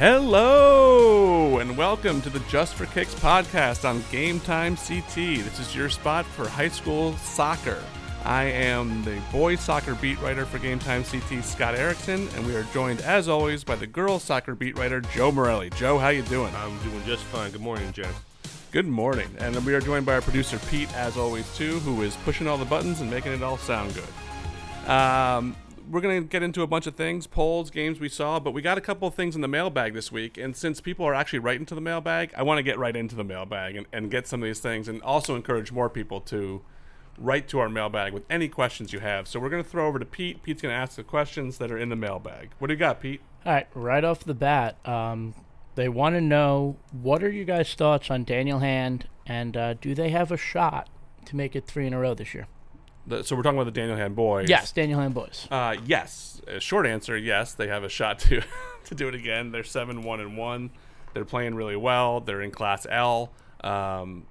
Hello and welcome to the Just for Kicks podcast on Game Time CT. This is your spot for high school soccer. I am the boys soccer beat writer for Game Time CT, Scott Erickson, and we are joined as always by the girls soccer beat writer, Joe Morelli. Joe, how you doing? I'm doing just fine. Good morning, Jen. Good morning. And we are joined by our producer Pete, as always, too, who is pushing all the buttons and making it all sound good. Um, we're going to get into a bunch of things, polls, games we saw, but we got a couple of things in the mailbag this week. And since people are actually writing to the mailbag, I want to get right into the mailbag and, and get some of these things and also encourage more people to write to our mailbag with any questions you have. So we're going to throw over to Pete. Pete's going to ask the questions that are in the mailbag. What do you got, Pete? All right, right off the bat, um, they want to know what are you guys' thoughts on Daniel Hand and uh, do they have a shot to make it three in a row this year? The, so we're talking about the Daniel Hand boys. Yes, Daniel Hand boys. Uh, yes. A short answer, yes. They have a shot to to do it again. They're seven one and one. They're playing really well. They're in Class L. Um,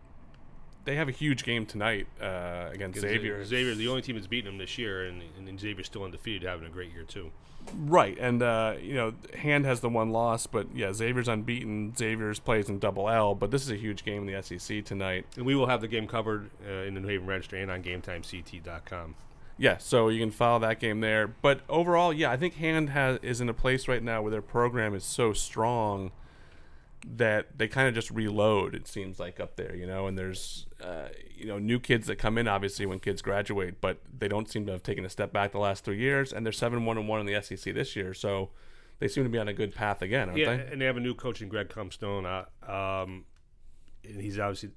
they have a huge game tonight uh, against Xavier. Xavier, the only team that's beaten them this year, and, and Xavier's still undefeated, having a great year too. Right, and uh, you know, Hand has the one loss, but yeah, Xavier's unbeaten. Xavier's plays in double L, but this is a huge game in the SEC tonight. And we will have the game covered uh, in the New Haven Register and on GameTimeCT.com. Yeah, so you can follow that game there. But overall, yeah, I think Hand has is in a place right now where their program is so strong that they kind of just reload. It seems like up there, you know. And there's uh, you know new kids that come in obviously when kids graduate, but they don't seem to have taken a step back the last three years. And they're seven one and one in the SEC this year, so they seem to be on a good path again, aren't yeah, they? and they have a new coach in Greg Comstone. Uh, um, and he's obviously,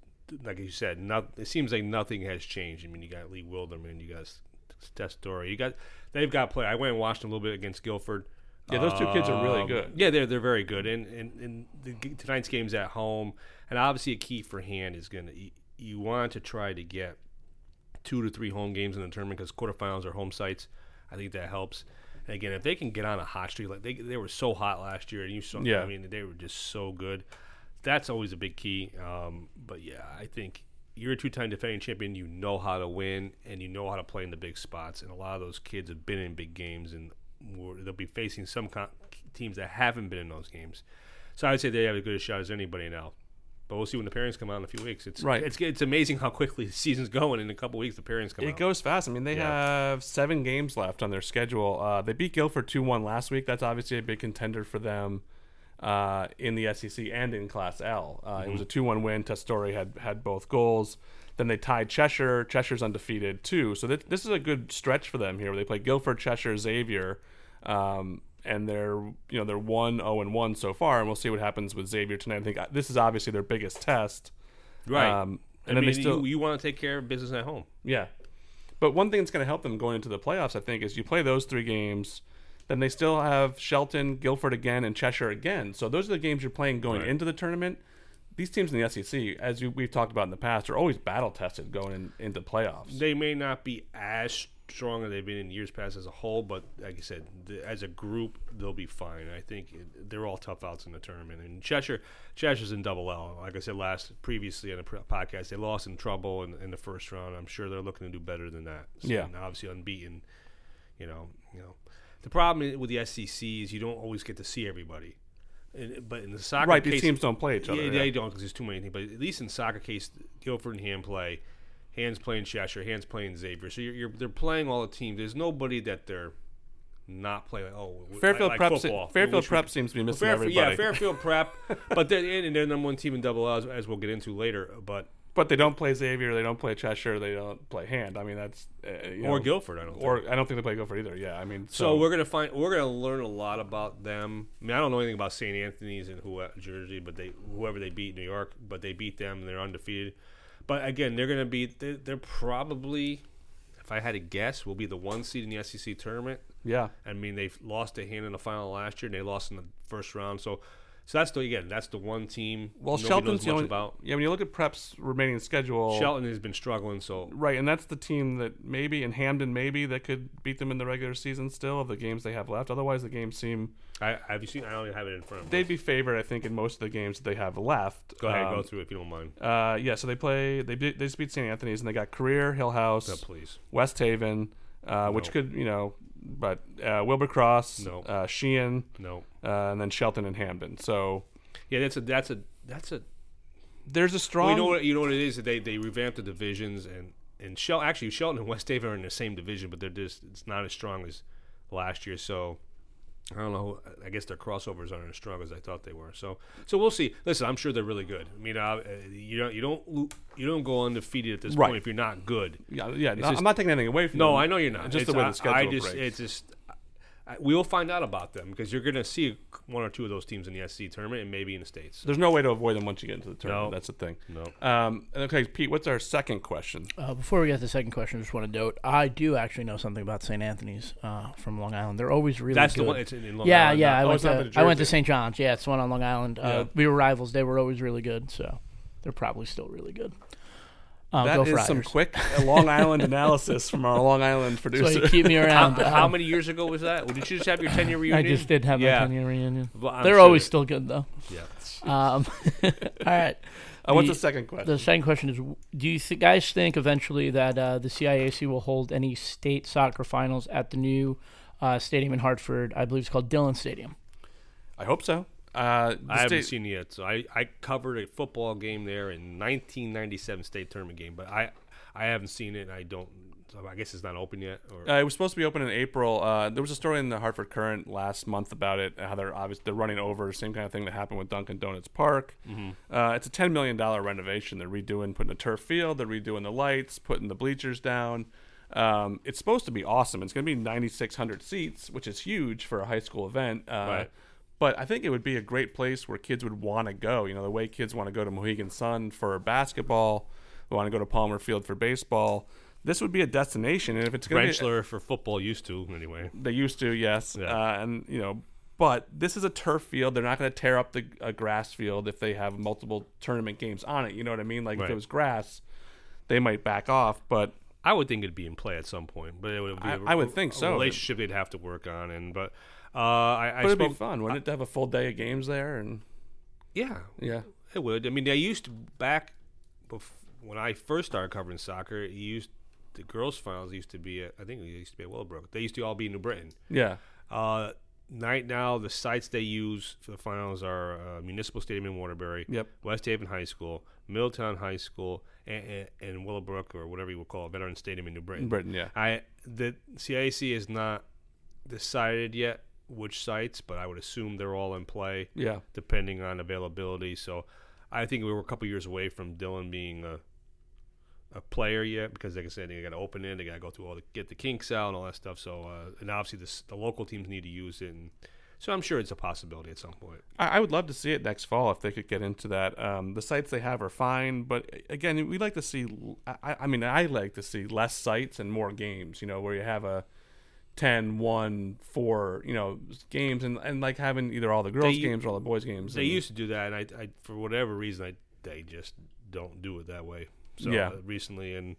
like you said, not, it seems like nothing has changed. I mean, you got Lee Wilderman, you got Steph Story, you got they've got play. I went and watched them a little bit against Guilford. Yeah, those two kids are really Um, good. Yeah, they're they're very good, and and, and the, tonight's game's at home, and obviously a key for Hand is going to you, you want to try to get two to three home games in the tournament because quarterfinals are home sites. I think that helps. And again, if they can get on a hot streak, like they they were so hot last year, and you saw, Yeah. I mean, they were just so good. That's always a big key. Um, but yeah, I think you're a two-time defending champion. You know how to win, and you know how to play in the big spots. And a lot of those kids have been in big games, and they'll be facing some co- teams that haven't been in those games. So I'd say they have as good a shot as anybody now. But we'll see when the pairings come out in a few weeks. It's Right. It's it's amazing how quickly the season's going. In a couple weeks, the pairings come out. It out. goes fast. I mean, they Yeah. have seven games left on their schedule. Uh, they beat Guilford 2 1 last week. That's obviously a big contender for them uh, in the SEC and in Class L. Uh, It was a 2 1 win. Testori had, had both goals. Then they tied Cheshire. Cheshire's undefeated too. So th- this is a good stretch for them here where they play Guilford, Cheshire, Xavier. Um, and they're you know they're one zero and one so far, and we'll see what happens with Xavier tonight. I think uh, this is obviously their biggest test, right. Um, and I then mean, they still you, you want to take care of business at home. yeah. But one thing that's going to help them going into the playoffs, I think, is you play those three games, then they still have Shelton, Guilford again, and Cheshire again. So those are the games you're playing going Right. into the tournament. These teams in the SEC, as you, we've talked about in the past, are always battle tested going in, into playoffs. They may not be as strong as they've been in years past as a whole, but like I said, the, as a group, they'll be fine. I think it, they're all tough outs in the tournament. And Cheshire, Cheshire's in double L. Like I said last previously on the podcast, they lost in trouble in, in the first round. I'm sure they're looking to do better than that. So, Yeah. obviously unbeaten. You know, you know. The problem with the SEC is you don't always get to see everybody. And, but in the soccer right, case, these teams don't play each other. yeah, yeah. they don't because there's too many things. But at least in soccer case, Guilford and Hand play. Hands playing Cheshire, Hands playing Xavier. So you're, you're they're playing all the teams. There's nobody that they're not playing. Oh, Fairfield like, Prep, se- football. Fairfield Prep seems to be missing Fairfield, everybody. yeah, Fairfield Prep, but they're and they're number one team in double L as, as we'll get into later. But but they don't play Xavier, they don't play Cheshire, they don't play Hand. I mean, that's uh, you or know, Guilford, I don't. think. or I don't think they play Guilford either. Yeah, I mean, So we're gonna find we're gonna learn a lot about them. I mean, I don't know anything about St. Anthony's and who Jersey, but they whoever they beat New York, but they beat them and they're undefeated. But again, they're gonna be they're, they're probably, if I had to guess, will be the one seed in the SEC tournament. yeah. I mean, they've lost a hand in the final last year, and they lost in the first round. So, so that's the again that's the one team. Well, Shelton's the only. about. Yeah, when you look at Prep's remaining schedule, Shelton has been struggling, so Right, and that's the team that maybe and Hamden maybe that could beat them in the regular season still of the games they have left. Otherwise, the games seem I have you seen? I don't even have it in front of me. they'd be favored. I think in most of the games that they have left. Go ahead, Um, go through it if you don't mind. Uh, yeah, so they play. They beat- they just beat St. Anthony's and they got Career, Hill House, Yeah, please. West Haven, uh, which No. could you know but uh, Wilbur Cross, No. uh, Sheehan, No. uh, and then Shelton and Hamden. So Yeah, that's a that's a that's a. there's a strong. Well, you know what you know what it is. They they revamped the divisions and and Shel actually Shelton and West Haven are in the same division, but they're just it's not as strong as last year. So I don't know. I guess their crossovers aren't as strong as I thought they were. So so we'll see. Listen, I'm sure they're really good. I mean, uh, you don't you don't you don't go undefeated at this Right. point if you're not good. yeah, yeah. no, just- I'm not taking anything away from No, them. I know you're not. Just It's- the way I- the schedule I just breaks. it's just I, we will find out about them because you're going to see one or two of those teams in the SC tournament and maybe in the states. There's no way to avoid them once you get into the tournament. No. That's the thing. No. Um, and okay, Pete, what's our second question? Uh, before we get to the second question, I just want to note I do actually know something about St. Anthony's uh, from Long Island. They're always really That's good. the one. It's in, in Long yeah, Island, yeah. not- I oh, went to I went to St. John's. Yeah, it's the one on Long Island. Uh, Yeah. We were rivals. They were always really good, so they're probably still really good. Uh, That go is some quick uh, Long Island analysis from our Long Island So producer. you keep me How, around. how Um, many years ago was that? Did you just have your 10 year reunion? I just did have Yeah. my 10 year reunion. Well, They're sure always still good though. Yeah. Um, all right. uh, what's the- the second question? The second question is: Do you th- guys think eventually that uh, the CIAC will hold any state soccer finals at the new uh, stadium in Hartford? I believe it's called Dillon Stadium. I hope so. Uh, I haven't state- seen it yet. So I, I covered a football game there in 1997 state tournament game, but I I haven't seen it. and I don't. So I guess it's not open yet. Or Uh, it was supposed to be open in April. Uh, there was a story in the Hartford Courant last month about it. How they're obviously they're running over same kind of thing that happened with Dunkin' Donuts Park. Uh, it's a ten million dollar renovation. They're redoing, putting a turf field. They're redoing the lights, putting the bleachers down. Um, it's supposed to be awesome. It's going to be ninety six hundred seats, which is huge for a high school event. Uh, Right. But I think it would be a great place where kids would want to go. You know, the way kids want to go to Mohegan Sun for basketball, want to go to Palmer Field for baseball. This would be a destination, and if it's going to be for football used to anyway. they used to, yes. Yeah. Uh, and you know, but this is a turf field. They're not going to tear up the a grass field if they have multiple tournament games on it. You know what I mean? Like if it was grass, they might back off. But I would think it'd be in play at some point, but it would be I- a- I would think so. relationship they'd have to work on, and but uh, I, I but it'd spoke. be fun, wouldn't it, to have a full day of games there? And Yeah, yeah, it would. I mean, they used to back bef- when I first started covering soccer. It used the girls' finals used to be at, I think it used to be at Willowbrook. They used to all be in New Britain. yeah, Uh, right now, the sites they use for the finals are uh, Municipal Stadium in Waterbury, Yep. West Haven High School, Middletown High School, and, and, and Willowbrook or whatever you would call it, Veterans Stadium in New Britain. Britain, yeah. I the CIAC is not decided yet which sites, but I would assume they're all in play yeah. depending on availability. So I think we were a couple years away from Dillon being a a player yet because, like I said, they got to open it, they got to go through all the get the kinks out and all that stuff. So uh, and obviously the the local teams need to use it, and so I'm sure it's a possibility at some point. I, I would love to see it next fall if they could get into that. Um, the sites they have are fine, but again, we like to see. I, I mean, I like to see less sites and more games. You know, where you have a 10, 1, 4, you know, games, and, and like having either all the girls' They- games or all the boys' games. They and- used to do that, and I, I for whatever reason, I they just don't do it that way. So Yeah. uh, recently, and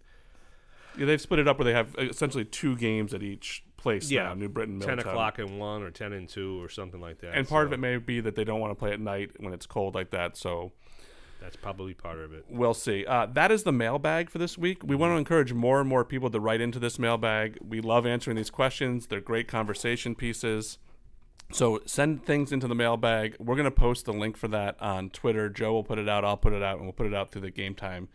Yeah, they've split it up where they have uh, essentially two games at each place Yeah, now. New Britain, ten o'clock and one, or ten and two, or something like that. And part of it may be that they don't want to play at night when it's cold like that. So that's probably part of it. we'll see. Uh, that is the mailbag for this week. We want to encourage more and more people to write into this mailbag. We love answering these questions. They're great conversation pieces. So send things into the mailbag. We're going to post the link for that on Twitter. Joe will put it out. I'll put it out, and we'll put it out through the Game Time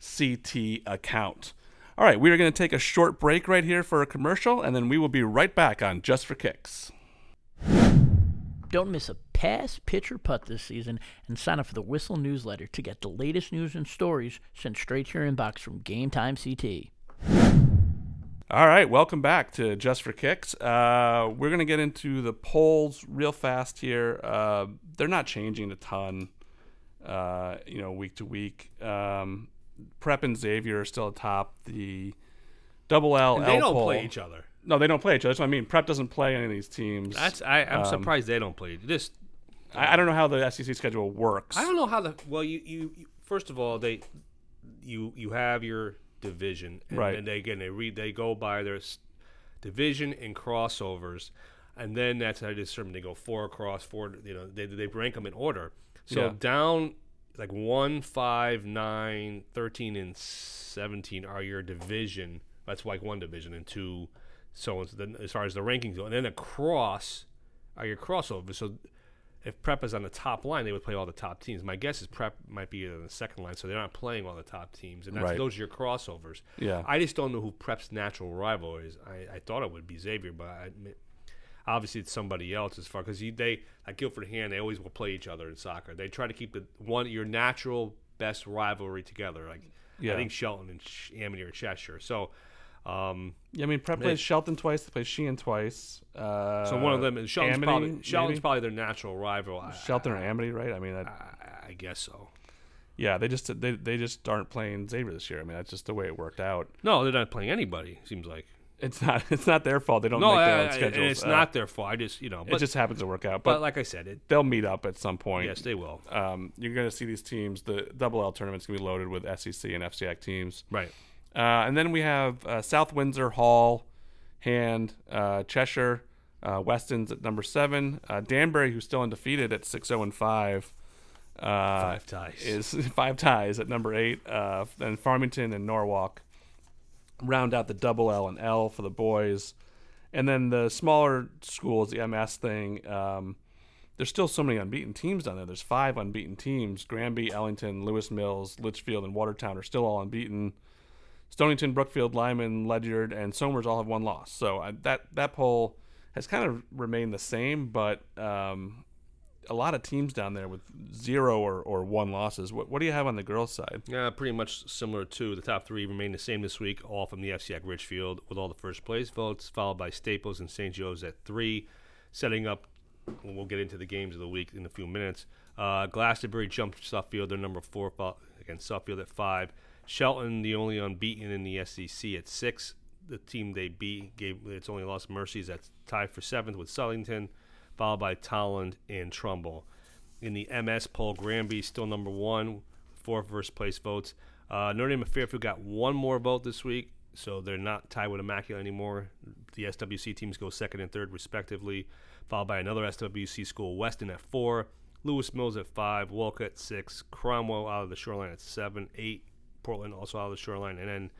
CT account. All right, we are going to take a short break right here for a commercial, and then we will be right back on Just for Kicks. Don't miss a pass, pitch, or putt this season and sign up for the Whistle newsletter to get the latest news and stories sent straight to your inbox from Game Time CT. All right, welcome back to Just for Kicks. Uh, we're going to get into the polls real fast here. Uh, they're not changing a ton, uh, you know, week to week. Um, Prep and Xavier are still atop the double L. And they L don't poll. play each other. No, they don't play each other. That's what I mean. Prep doesn't play any of these teams. That's I, I'm Um, surprised they don't play. This I, I don't know how the SEC schedule works. I don't know how the well you, you, you first of all they you you have your division and, Right. and they again they read they go by their s- division and crossovers and then that's how they determine they go four across four you know they they rank them in order so Yeah. down like 1 5 9 13 and 17 are your division that's like one division and two So the, as far as the rankings go, and then across are your crossovers. So if Prep is on the top line, they would play all the top teams. My guess is Prep might be on the second line, so they're not playing all the top teams, and that's, Right. those are your crossovers. Yeah. I just don't know who Prep's natural rival is. I, I thought it would be Xavier, but I, admit- obviously it's somebody else as far because they like Guilford Hand, they always will play each other in soccer. They try to keep the one your natural best rivalry together. Like Yeah. I think Shelton and Sh- Amity or Cheshire. So. Um, Yeah, I mean, Prep plays Shelton twice. They play Sheehan twice. Uh, so one of them is Shelton's, Amity, probably, Shelton's probably their natural rival. I, Shelton or Amity, right? I mean, I, I guess so. yeah, they just they, they just aren't playing Xavier this year. I mean, that's just the way it worked out. No, they're not playing anybody. Seems like It's not it's not their fault. They don't no, make their own schedules. it's Uh, not their fault. I just you know, It just happens to work out. but But like I said, it they'll meet up at some point. yes they will. Um, you're going to see these teams. The double L tournament's going to be loaded with SEC and FCAC teams. Right. Uh, and then we have uh, South Windsor, Hall, Hand, uh, Cheshire, uh, Weston's at number seven. Uh, Danbury, who's still undefeated at six zero and five, uh, Five ties. is five ties at number eight. Uh, then Farmington and Norwalk round out the double L and L for the boys. And then the smaller schools, the MS thing. Um, there's still so many unbeaten teams down there. There's five unbeaten teams. Granby, Ellington, Lewis Mills, Litchfield, and Watertown are still all unbeaten. Stonington, Brookfield, Lyman, Ledyard, and Somers all have one loss. So that that poll has kind of remained the same, but um, a lot of teams down there with zero or, or one losses. What, what do you have on the girls' side? Yeah, pretty much similar to the top three remain the same this week, all from the FCAC Ridgefield with all the first place votes, followed by Staples and St. Joe's at three, setting up. We'll get into the games of the week in a few minutes. Uh, Glastonbury jumped Suffield, they're number four fo- against Suffield at five. Shelton, the only unbeaten in the SEC at six. The team they beat gave its only lost Mercies that's tied for seventh with Sullington, followed by Tolland and Trumbull. In the MS poll, Granby still number one, four first place votes. Uh, Notre Dame Fairfield got one more vote this week, so they're not tied with Immaculate anymore. The SWC teams go second and third, respectively, followed by another SWC school, Weston at four, Lewis Mills at five, Wolcott at six, Cromwell out of the Shoreline at seven, eight, Portland also out of the Shoreline, and then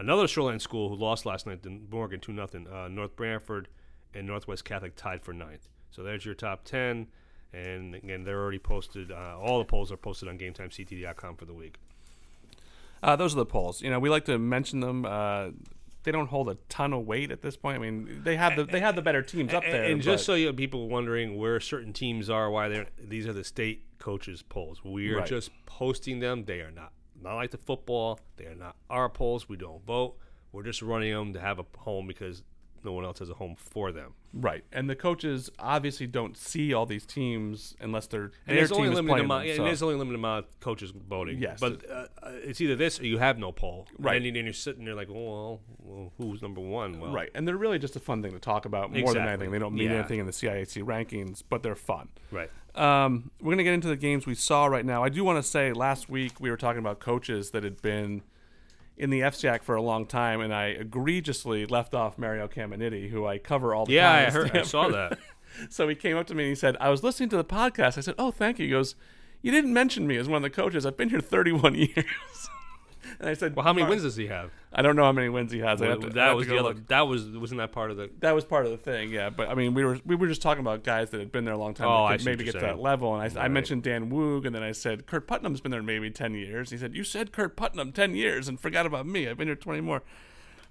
another Shoreline school who lost last night to Morgan two nothing. Uh, North Branford and Northwest Catholic tied for ninth. So there's your top ten, and again they're already posted. Uh, all the polls are posted on GameTimeCTD.com for the week. Uh, those are the polls. You know, we like to mention them. Uh, they don't hold a ton of weight at this point. I mean, they have the they have the better teams up there. And, just so you people wondering where certain teams are, why they're these are the state coaches' polls. We are Right. just posting them. They are not not like the football. They are not our polls. We don't vote. We're just running them to have a home because no one else has a home for them. right, and the coaches obviously don't see all these teams unless they're And their there's team only is limited playing amount. them, and there's only limited amount of coaches voting. Yes. but uh, uh, it's either this or you have no poll. Right. And then you're sitting there like, well, well, who's number one? Well, Right, and they're really just a fun thing to talk about more than anything. They don't mean Yeah. anything in the CIAC rankings, but they're fun. right. Um, we're going to get into the games we saw right now. I do want to say last week we were talking about coaches that had been in the FCAC for a long time, and I egregiously left off Mario Caminiti, who I cover all the Yeah, time. I heard. I saw that. so he came up to me and he said, I was listening to the podcast. I said, Oh, thank you. He goes, You didn't mention me as one of the coaches. I've been here 31 years. And I said, Well, how many "Mark, wins does he have? I don't know how many wins he has. Have to- that was the other. look. That was wasn't that part of the That was part of the thing, yeah. But I mean, we were we were just talking about guys that had been there a long time. Oh, that I could maybe get to that level. And I, I mentioned Dan Woog, and then I said Kurt Putnam's been there maybe ten years. He said, "You said Kurt Putnam ten years and forgot about me. I've been here twenty more."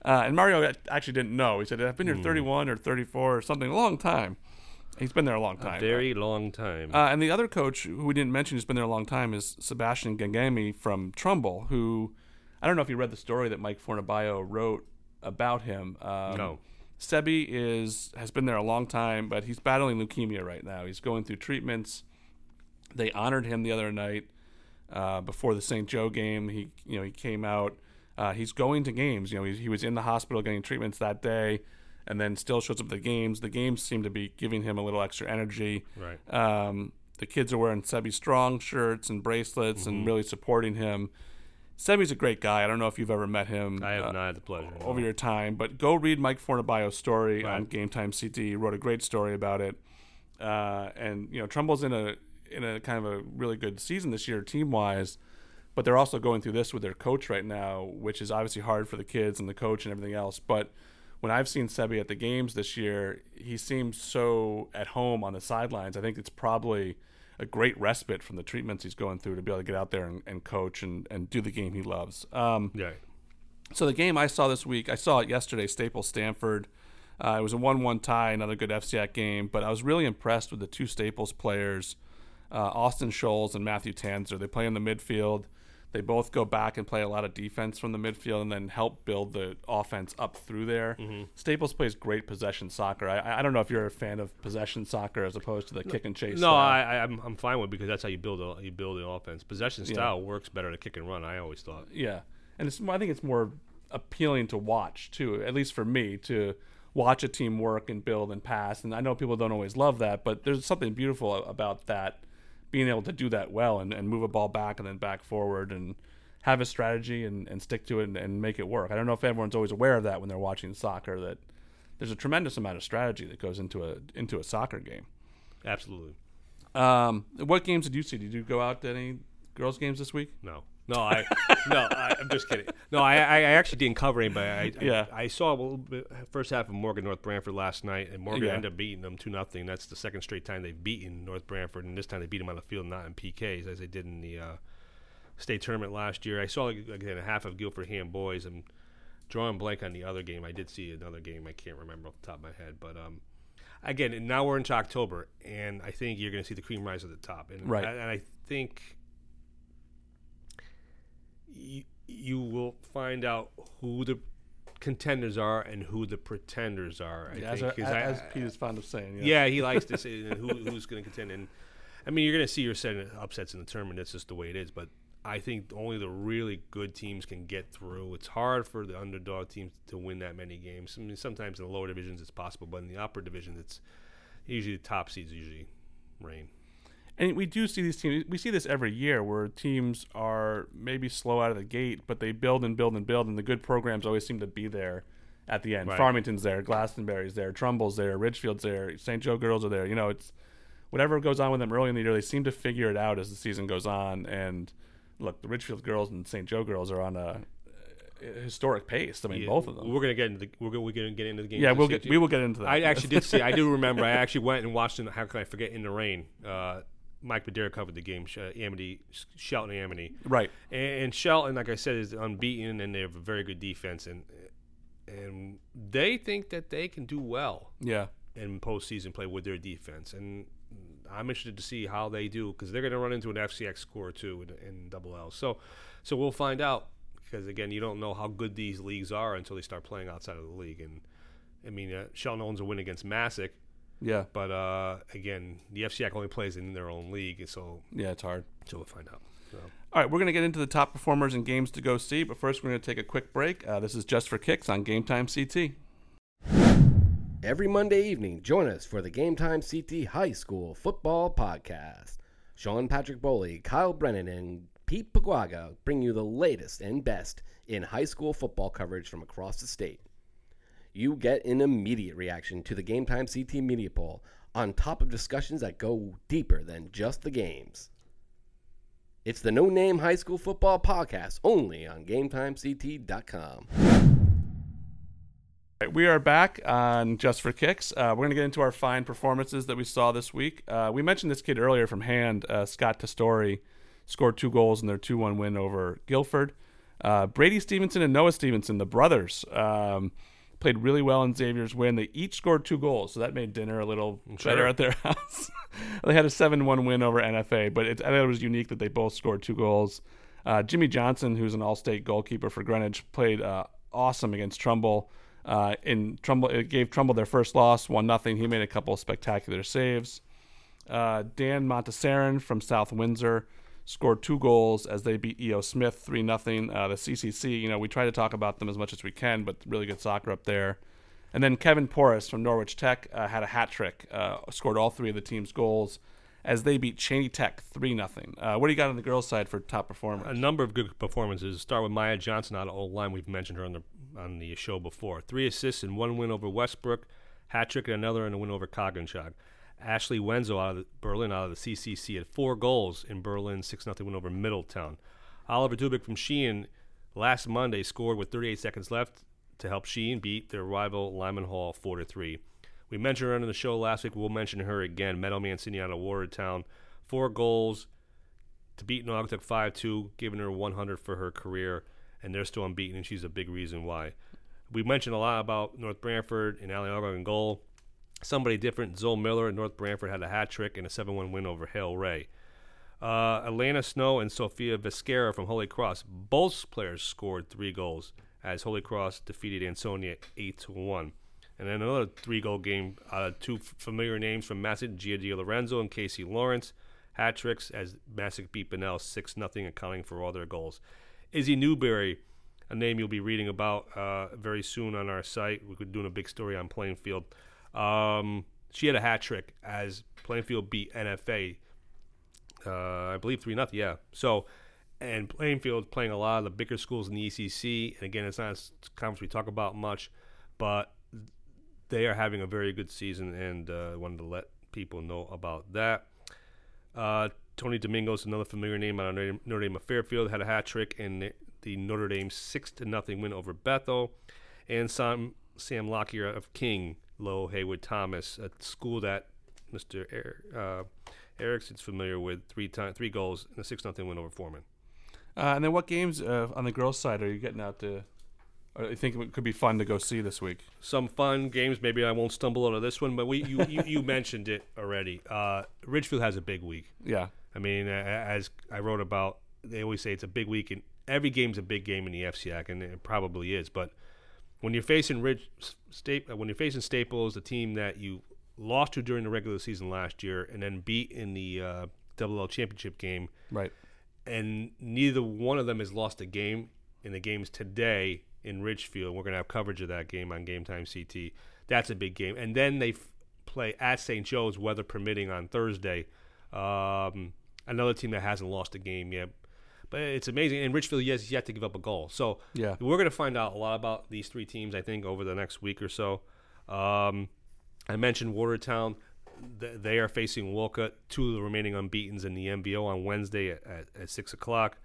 Uh, and Mario actually didn't know. He said, "I've been here Hmm. thirty-one or thirty-four or something, a long time." He's been there a long time. very long time. Uh, and the other coach who we didn't mention who's been there a long time is Sebastian Gangami from Trumbull, who I don't know if you read the story that Mike Fornabaio wrote about him. Um, No. Sebi is has been there a long time, but he's battling leukemia right now. He's going through treatments. They honored him the other night uh, before the St. Joe game. He you know he came out. Uh, he's going to games. You know he, he was in the hospital getting treatments that day, and then still shows up at the games. The games seem to be giving him a little extra energy. right. Um, the kids are wearing Sebi Strong shirts and bracelets Mm-hmm. and really supporting him. Sebi's a great guy. I don't know if you've ever met him I have uh, not had the pleasure. no. over your time, but go read Mike Fornabaio's story Right. on Game Time CT. He wrote a great story about it. Uh, and you know, Trumbull's in a in a kind of a really good season this year, team wise. But they're also going through this with their coach right now, which is obviously hard for the kids and the coach and everything else. But when I've seen Sebi at the games this year, he seems so at home on the sidelines. I think it's probably a great respite from the treatments he's going through to be able to get out there and, and coach and, and do the game he loves. Um, Yeah. so the game I saw this week, I saw it yesterday, Staples Stamford. Uh, it was a 1-1 tie, another good FCAC game, but I was really impressed with the two Staples players, uh, Austin Scholes and Matthew Tanzer. They play in the midfield. They both go back and play a lot of defense from the midfield and then help build the offense up through there. Mm-hmm. Staples plays great possession soccer. I, I don't know if you're a fan of possession soccer as opposed to the kick and chase. No, style. I, I I'm, I'm fine with it because that's how you build a you build an offense. Possession Yeah. style works better than kick and run. I always thought. Yeah, and it's I think it's more appealing to watch too, at least for me to watch a team work and build and pass. And I know people don't always love that, but there's something beautiful about that, being able to do that well and, and move a ball back and then back forward and have a strategy and, and stick to it and, and make it work. I don't know if everyone's always aware of that when they're watching soccer that there's a tremendous amount of strategy that goes into a into a soccer game. Absolutely. Um, what games did you see? Did you go out to any girls games this week? No. No, I no, I, I'm just kidding. No, I, I I actually didn't cover anybody. I, I, Yeah. I saw a little bit first half of Morgan North Branford last night, and Morgan Yeah. ended up beating them two nothing. That's the second straight time they've beaten North Branford, and this time they beat them on the field, not in PKs as they did in the uh, state tournament last year. I saw again a half of Guilford Hand boys. I'm drawing blank on the other game. I did see another game. I can't remember off the top of my head, but um, again, now we're into October, and I think you're going to see the cream rise at the top. And Right. and I think you, you will find out who the contenders are and who the pretenders are. I as, think, 'cause I- as Pete is fond of saying. yeah, he likes to say who, who's going to contend. And I mean, you're going to see your set upsets in the tournament. That's just the way it is. But I think only the really good teams can get through. It's hard for the underdog teams to win that many games. I mean, sometimes in the lower divisions it's possible, but in the upper divisions, it's usually the top seeds usually reign. And we do see these teams. We see this every year where teams are maybe slow out of the gate, but they build and build and build, and the good programs always seem to be there at the end. Right. Farmington's there, Glastonbury's there, Trumbull's there, Ridgefield's there, St. Joe girls are there. You know, it's whatever goes on with them early in the year. They seem to figure it out as the season goes on. And look, the Ridgefield girls and St. Joe girls are on a, a historic pace. I mean, Yeah, both of them. We're gonna get into the we're gonna, we're gonna get into the game. Yeah, we'll get we will get into that. I actually did see. I do remember. I actually went and watched. In, how can I forget? In the rain. Uh, Mike Badera covered the game. Uh, Amity, Shelton Amity, right. and, and Shelton, like I said, is unbeaten, and they have a very good defense, and and they think that they can do well Yeah. in postseason play with their defense, and I'm interested to see how they do because they're going to run into an FCX score too in, in double L. So, so we'll find out because again, you don't know how good these leagues are until they start playing outside of the league. And I mean, uh, Shelton owns a win against Masuk, Yeah. but uh, again, the FCX only plays in their own league, and so Yeah. It's hard. so we'll find out. So. All right, we're going to get into the top performers and games to go see, but first we're going to take a quick break. Uh, this is Just for Kicks on Game Time CT. Every Monday evening, join us for the Game Time CT High School Football Podcast. Sean Patrick Bowley, Kyle Brennan, and Pete Paguaga bring you the latest and best in high school football coverage from across the state. You get an immediate reaction to the Game Time CT Media Poll, on top of discussions that go deeper than just the games. It's the No Name High School Football Podcast only on GameTimeCT.com. We are back on Just for Kicks. Uh, we're going to get into our fine performances that we saw this week. Uh, we mentioned this kid earlier from hand, uh, Scott Testori, scored two goals in their 2 1 win over Guilford. Uh, Brady Stevenson and Noah Stevenson, the brothers, um, played really well in Xavier's win. They each scored two goals, so that made dinner a little better at their house. they had a 7 1 win over NFA, but it, I thought it was unique that they both scored two goals. Uh, Jimmy Johnson, who's an all state goalkeeper for Greenwich, played uh, awesome against Trumbull. Uh, in Trumbull, it gave Trumbull their first loss, one nothing. He made a couple of spectacular saves. Uh, Dan Montesarin from South Windsor scored two goals as they beat EO Smith three nothing. Uh, the CCC, you know, we try to talk about them as much as we can, but really good soccer up there. And then Kevin Porras from Norwich Tech uh, had a hat trick, uh, scored all three of the team's goals as they beat Cheney Tech three nothing. Uh, what do you got on the girls' side for top performers? a number of good performances. Start with Maya Johnson out of Old Lyme. We've mentioned her on the on the show before. Three assists and one win over Westbrook, hat trick and another and a win over Coginchaug. Ashley Wenzel out of Berlin out of the CCC had four goals in Berlin, six nothing win over Middletown. Oliver Dubik from Sheehan last Monday scored with 38 seconds left. to help Sheehan beat their rival Lyman Hall 4 to 3. We mentioned her on the show last week. We'll mention her again. Meadow Mancini out of Watertown. Four goals to beat Naugatuck 5 2, giving her 100 for her career, and they're still unbeaten, and she's a big reason why. We mentioned a lot about North Branford and Ali in goal. Somebody different, Zoe Miller at North Branford had a hat trick and a 7 1 win over Hale Ray. Uh, Atlanta Snow and Sophia Viscara from Holy Cross. Both players scored three goals as Holy Cross defeated Ansonia 8 to 1. And then another three goal game of two f- familiar names from Masuk, Gia Di Lorenzo and Casey Lawrence. Hat tricks as Masuk beat Bunnell 6 0, accounting for all their goals. Izzy Newberry, a name you'll be reading about uh, very soon on our site. We're doing a big story on Plainfield. Um, she had a hat trick as Plainfield beat NFA uh, I believe three nothing. Yeah. So, and Plainfield playing a lot of the bigger schools in the ECC. And again, it's not a conference we talk about much, but they are having a very good season, and uh, wanted to let people know about that. Uh, Tony Domingos, another familiar name of Notre Dame of Fairfield, had a hat trick in the Notre Dame six to nothing win over Bethel, and Sam Sam Lockyer of King Low Heywood Thomas, a school that Mr. uh, Erickson's familiar with three time, three goals and a six nothing win over Forman. Uh, and then what games uh, on the girls' side are you getting out to? Or you think it could be fun to go see this week? Some fun games. Maybe I won't stumble out of this one, but we you, you, you mentioned it already. Uh, Ridgefield has a big week. Yeah. I mean, as I wrote about, they always say it's a big week, and every game's a big game in the FCIAC, and it probably is. But when you're facing Ridge, State, when you're facing Staples, the team that you lost to during the regular season last year, and then beat in the uh, Double L championship game. Right. And neither one of them has lost a game in the games today in Ridgefield. We're going to have coverage of that game on Game Time CT. That's a big game. And then they f- play at St. Joe's, weather permitting, on Thursday. Um, another team that hasn't lost a game yet. But it's amazing. And Ridgefield has yet to give up a goal. So yeah. we're going to find out a lot about these three teams, I think, over the next week or so. Um, I mentioned Watertown. They are facing Wolcott, two of the remaining unbeaten's in the MBO on Wednesday at, at, at 6 o'clock.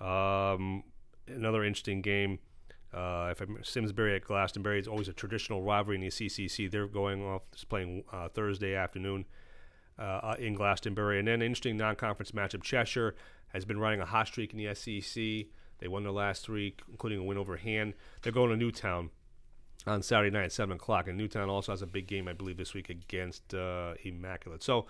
Um, another interesting game. Uh, if I'm Simsbury at Glastonbury, it's always a traditional rivalry in the CCC. They're going off, just playing uh, Thursday afternoon uh, uh in Glastonbury. And then an interesting non conference matchup. Cheshire has been running a hot streak in the SEC. They won their last three, including a win over Han. They're going to Newtown on Saturday night at seven o'clock. And Newtown also has a big game, I believe, this week against uh, Immaculate. So.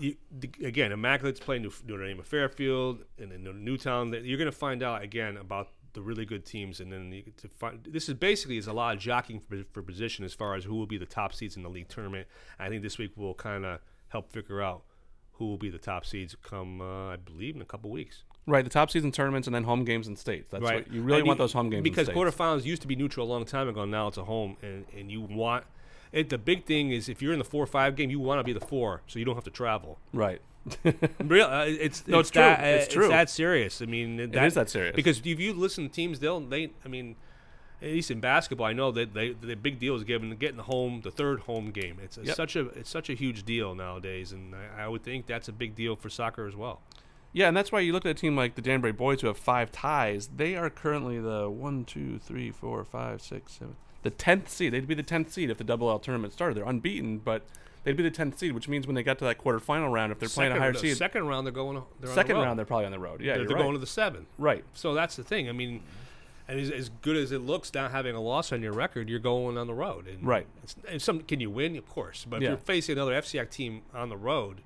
the, again, Immaculate's playing Notre Dame of Fairfield and then Newtown. You're going to find out again about the really good teams, and then you, to find this is basically is a lot of jockeying for, for, position as far as who will be the top seeds in the league tournament. I think this week will kind of help figure out who will be the top seeds come, uh, I believe, in a couple weeks. Right, the top season tournaments and then home games in states. That's right. you really and want you, those home games because quarterfinals used to be neutral a long time ago. Now it's a home, and, and you want it. The big thing is if you're in the four or five game, you want to be the four, so you don't have to travel. Right. Real, uh, it's no, it's, it's that, true. It's uh, true. It's that serious. I mean, that, it is that serious because if you listen to teams, they'll they. I mean, at least in basketball, I know that they, the big deal is getting getting home the third home game. It's a, yep. such a it's such a huge deal nowadays, and I, I would think that's a big deal for soccer as well. Yeah, and that's why you look at a team like the Danbury Boys who have five ties. They are currently the one, two, three, four, five, six, seven, the tenth seed. They'd be the tenth seed if the double L tournament started. They're unbeaten, but they'd be the tenth seed, which means when they got to that quarterfinal round, if they're second, playing a higher seed, second round they're going. They're second round they're probably on the road. Yeah, they're, they're right. going to the seven. Right. So that's the thing. I mean, and as, as, good as it looks, not having a loss on your record, you're going on the road. And right. and some can you win? Of course, but yeah. if you're facing another FCIAC team on the road,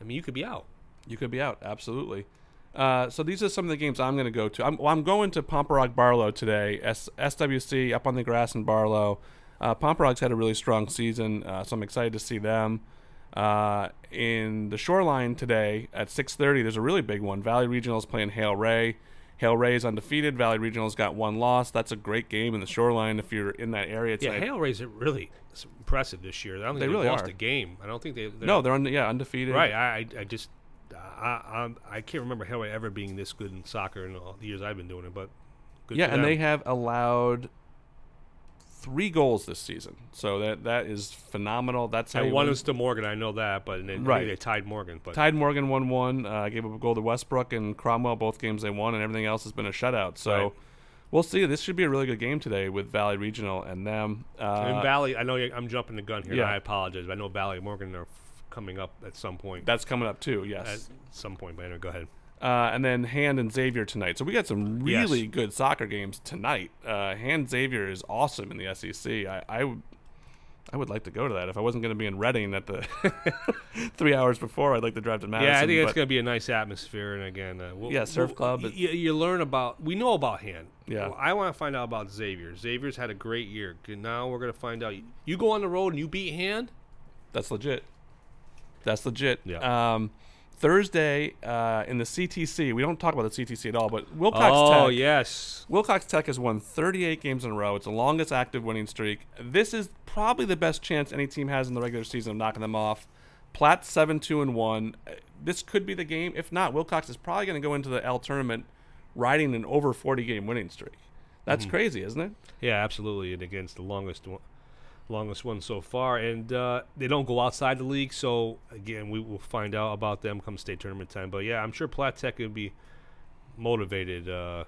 I mean, you could be out. You could be out. Absolutely. Uh, so these are some of the games I'm going to go to. I'm, well, I'm going to Pomperaug Barlow today. S- SWC up on the grass in Barlow. Uh, Pomperaug's had a really strong season, uh, so I'm excited to see them. Uh, in the Shoreline today at 6:30, there's a really big one. Valley Regionals playing Hale Ray. Hale Ray is undefeated. Valley Regionals got one loss. That's a great game in the Shoreline if you're in that area. yeah, Hale Ray's really impressive this year. I don't think they, really lost are. a game. I don't think they. No, they're un- yeah undefeated. Right. I I just I, I, I can't remember Hale Ray ever being this good in soccer in all the years I've been doing it. But yeah, and they have allowed three goals this season, so that that is phenomenal. That's how and one win. was to Morgan. I know that, but then Right. they tied Morgan. But tied Morgan one one. Uh, gave up a goal to Westbrook and Cromwell. Both games they won, and everything else has been a shutout. So. Right. we'll see. This should be a really good game today with Valley Regional and them. Uh, and Valley, I know I'm jumping the gun here. yeah. I apologize. But I know Valley and Morgan are f- coming up at some point. that's coming up too. Yes, at some point, but anyway, go ahead. Uh, and then Hand and Xavier tonight. So we got some Yes. really good soccer games tonight. Uh, Hand Xavier is awesome in the SEC. I, I would. I would like to go to that. If I wasn't going to be in Redding at the three hours before, I'd like to drive to Madison. yeah, I think it's going to be a nice atmosphere. And again, uh, we'll, Yeah, surf we'll- club, You, you learn about. We know about hand. Yeah. Well, I want to find out about Xavier. Xavier's had a great year. Now we're going to find out. You go on the road and you beat hand. That's legit. That's legit. Yeah. Um, Thursday uh, in the CTC, we don't talk about the CTC at all, but Wilcox oh Tech. yes. Wilcox Tech has won 38 games in a row. It's the longest active winning streak. This is probably the best chance any team has in the regular season of knocking them off. Platt 7 2 and 1. Uh, This could be the game. If not, Wilcox is probably going to go into the L tournament riding an over 40 game winning streak. That's Mm-hmm. crazy, isn't it? Yeah, absolutely. And against the longest one, longest one so far. And uh, they don't go outside the league, so again, we will find out about them come state tournament time. But yeah, I'm sure Platt Tech would be motivated uh,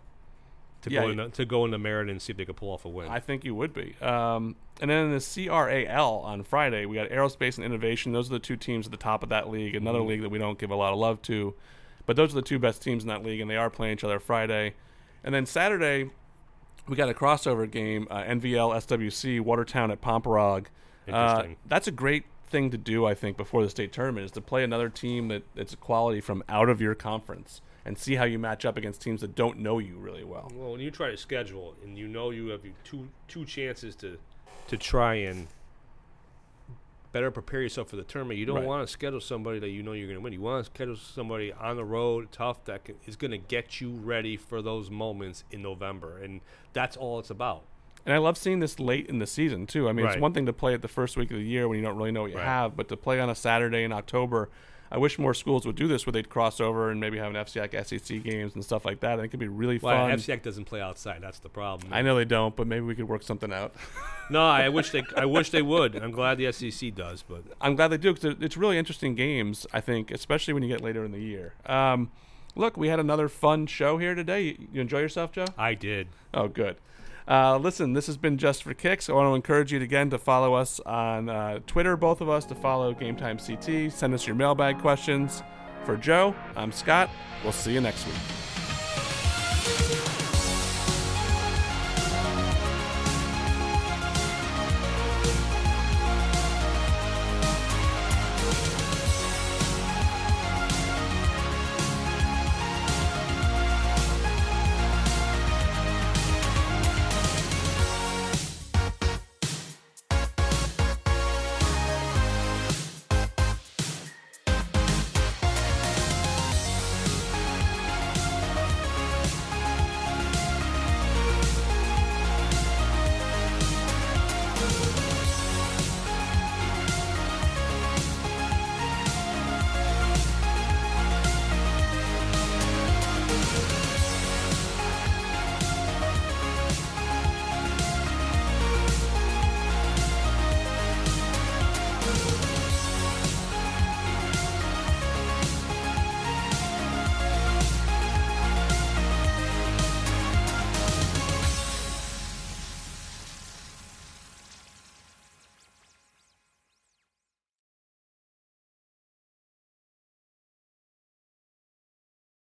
to Yeah, go into, to go into Merritt and see if they could pull off a win. I think you would be. Um, and then in the CRAL on Friday, we got Aerospace and Innovation. Those are the two teams at the top of that league. Another Mm-hmm. league that we don't give a lot of love to, but those are the two best teams in that league, and they are playing each other Friday. And then Saturday, we got a crossover game: uh, NVL SWC Watertown at Pomperaug. Uh, that's a great thing to do, I think, before the state tournament is to play another team that that's a quality from out of your conference and see how you match up against teams that don't know you really well. Well, when you try to schedule and you know you have two two chances to to try and better prepare yourself for the tournament, you don't Right. want to schedule somebody that you know you're going to win. You want to schedule somebody on the road, tough, that is going to get you ready for those moments in November, and that's all it's about. And I love seeing this late in the season too. I mean, it's one thing to play it the first week of the year when you don't really know what you Right. have, but to play on a Saturday in October, I wish more schools would do this where they'd cross over and maybe have an FCIAC SEC games and stuff like that. And it could be really Well, fun. FCIAC doesn't play outside. That's the problem. I know they don't, but maybe we could work something out. No, I wish they. I wish they would. I'm glad the SEC does, but I'm glad they do because it's really interesting games. I think, especially when you get later in the year. Um, look, we had another fun show here today. You, you enjoy yourself, Joe? I did. Oh, good. Uh, listen, this has been Just for Kicks. I want to encourage you again to follow us on uh, Twitter, both of us, to follow Game Time CT. Send us your mailbag questions. For Joe, I'm Scott. We'll see you next week.